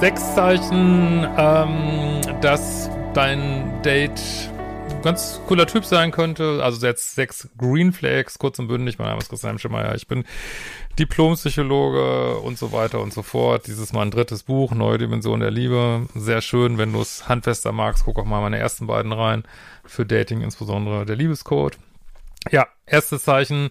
Sechs Zeichen, ähm, dass dein Date ganz cooler Typ sein könnte. Also jetzt sechs Green Flags, kurz und bündig. Mein Name ist Christian Schemmer. Ich bin Diplompsychologe und so weiter und so fort. Dieses Mal ein drittes Buch, Neue Dimension der Liebe. Sehr schön, wenn du es handfester magst. Guck auch mal meine ersten beiden rein. Für Dating insbesondere der Liebescode. Ja, erstes Zeichen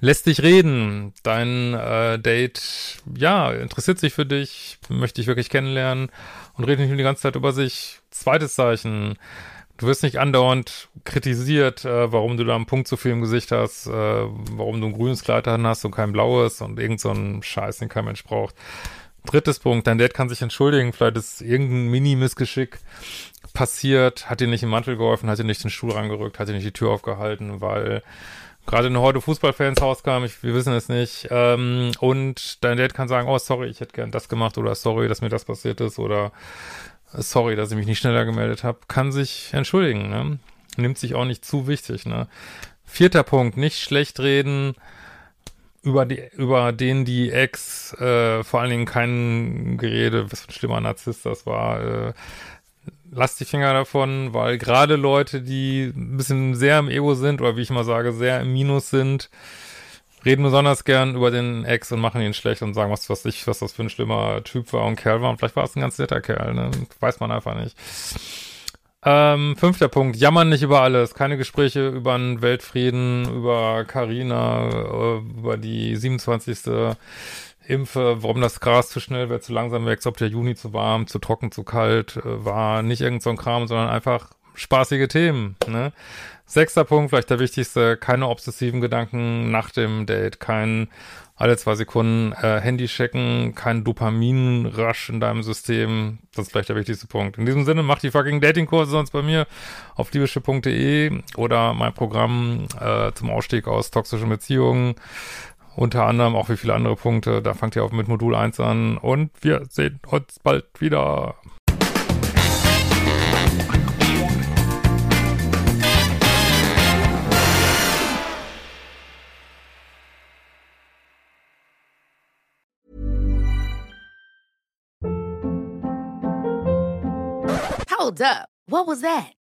lässt dich reden. Dein äh, Date, ja, interessiert sich für dich, möchte dich wirklich kennenlernen und redet nicht nur die ganze Zeit über sich. Zweites Zeichen, du wirst nicht andauernd kritisiert, äh, warum du da einen Punkt zu viel im Gesicht hast, äh, warum du ein grünes Kleid an hast und kein blaues und irgend so ein Scheiß, den kein Mensch braucht. Drittes Punkt, dein Date kann sich entschuldigen, vielleicht ist irgendein Mini-Missgeschick passiert, hat dir nicht im Mantel geholfen, hat dir nicht den Stuhl rangerückt, hat dir nicht die Tür aufgehalten, weil gerade eine Horde Fußballfans rauskam, ich, wir wissen es nicht. Ähm, und dein Dad kann sagen, oh, sorry, ich hätte gern das gemacht oder sorry, dass mir das passiert ist oder sorry, dass ich mich nicht schneller gemeldet habe. Kann sich entschuldigen, ne? Nimmt sich auch nicht zu wichtig, ne? Vierter Punkt, nicht schlecht reden über die, über den die Ex, äh, vor allen Dingen kein Gerede, was für ein schlimmer Narzisst das war, äh, lass die Finger davon, weil gerade Leute, die ein bisschen sehr im Ego sind oder wie ich mal sage, sehr im Minus sind, reden besonders gern über den Ex und machen ihn schlecht und sagen, was, was ich, was das für ein schlimmer Typ war und Kerl war. Und vielleicht war es ein ganz netter Kerl, ne? Weiß man einfach nicht. Ähm, fünfter Punkt, jammern nicht über alles. Keine Gespräche über den Weltfrieden, über Carina, äh, über die 27. Impfe, warum das Gras zu schnell wird, zu langsam wächst, ob der Juni zu warm, zu trocken, zu kalt äh, war. Nicht irgend so ein Kram, sondern einfach spaßige Themen. Ne? Sechster Punkt, vielleicht der wichtigste, keine obsessiven Gedanken nach dem Date, kein alle zwei Sekunden äh, Handy checken, kein Dopamin-Rush in deinem System. Das ist vielleicht der wichtigste Punkt. In diesem Sinne, mach die fucking Dating-Kurse sonst bei mir auf liebeschiff.de oder mein Programm äh, zum Ausstieg aus toxischen Beziehungen unter anderem auch wie viele andere Punkte. Da fangt ihr auch mit Modul 1 an und wir sehen uns bald wieder. Hold up. What was that?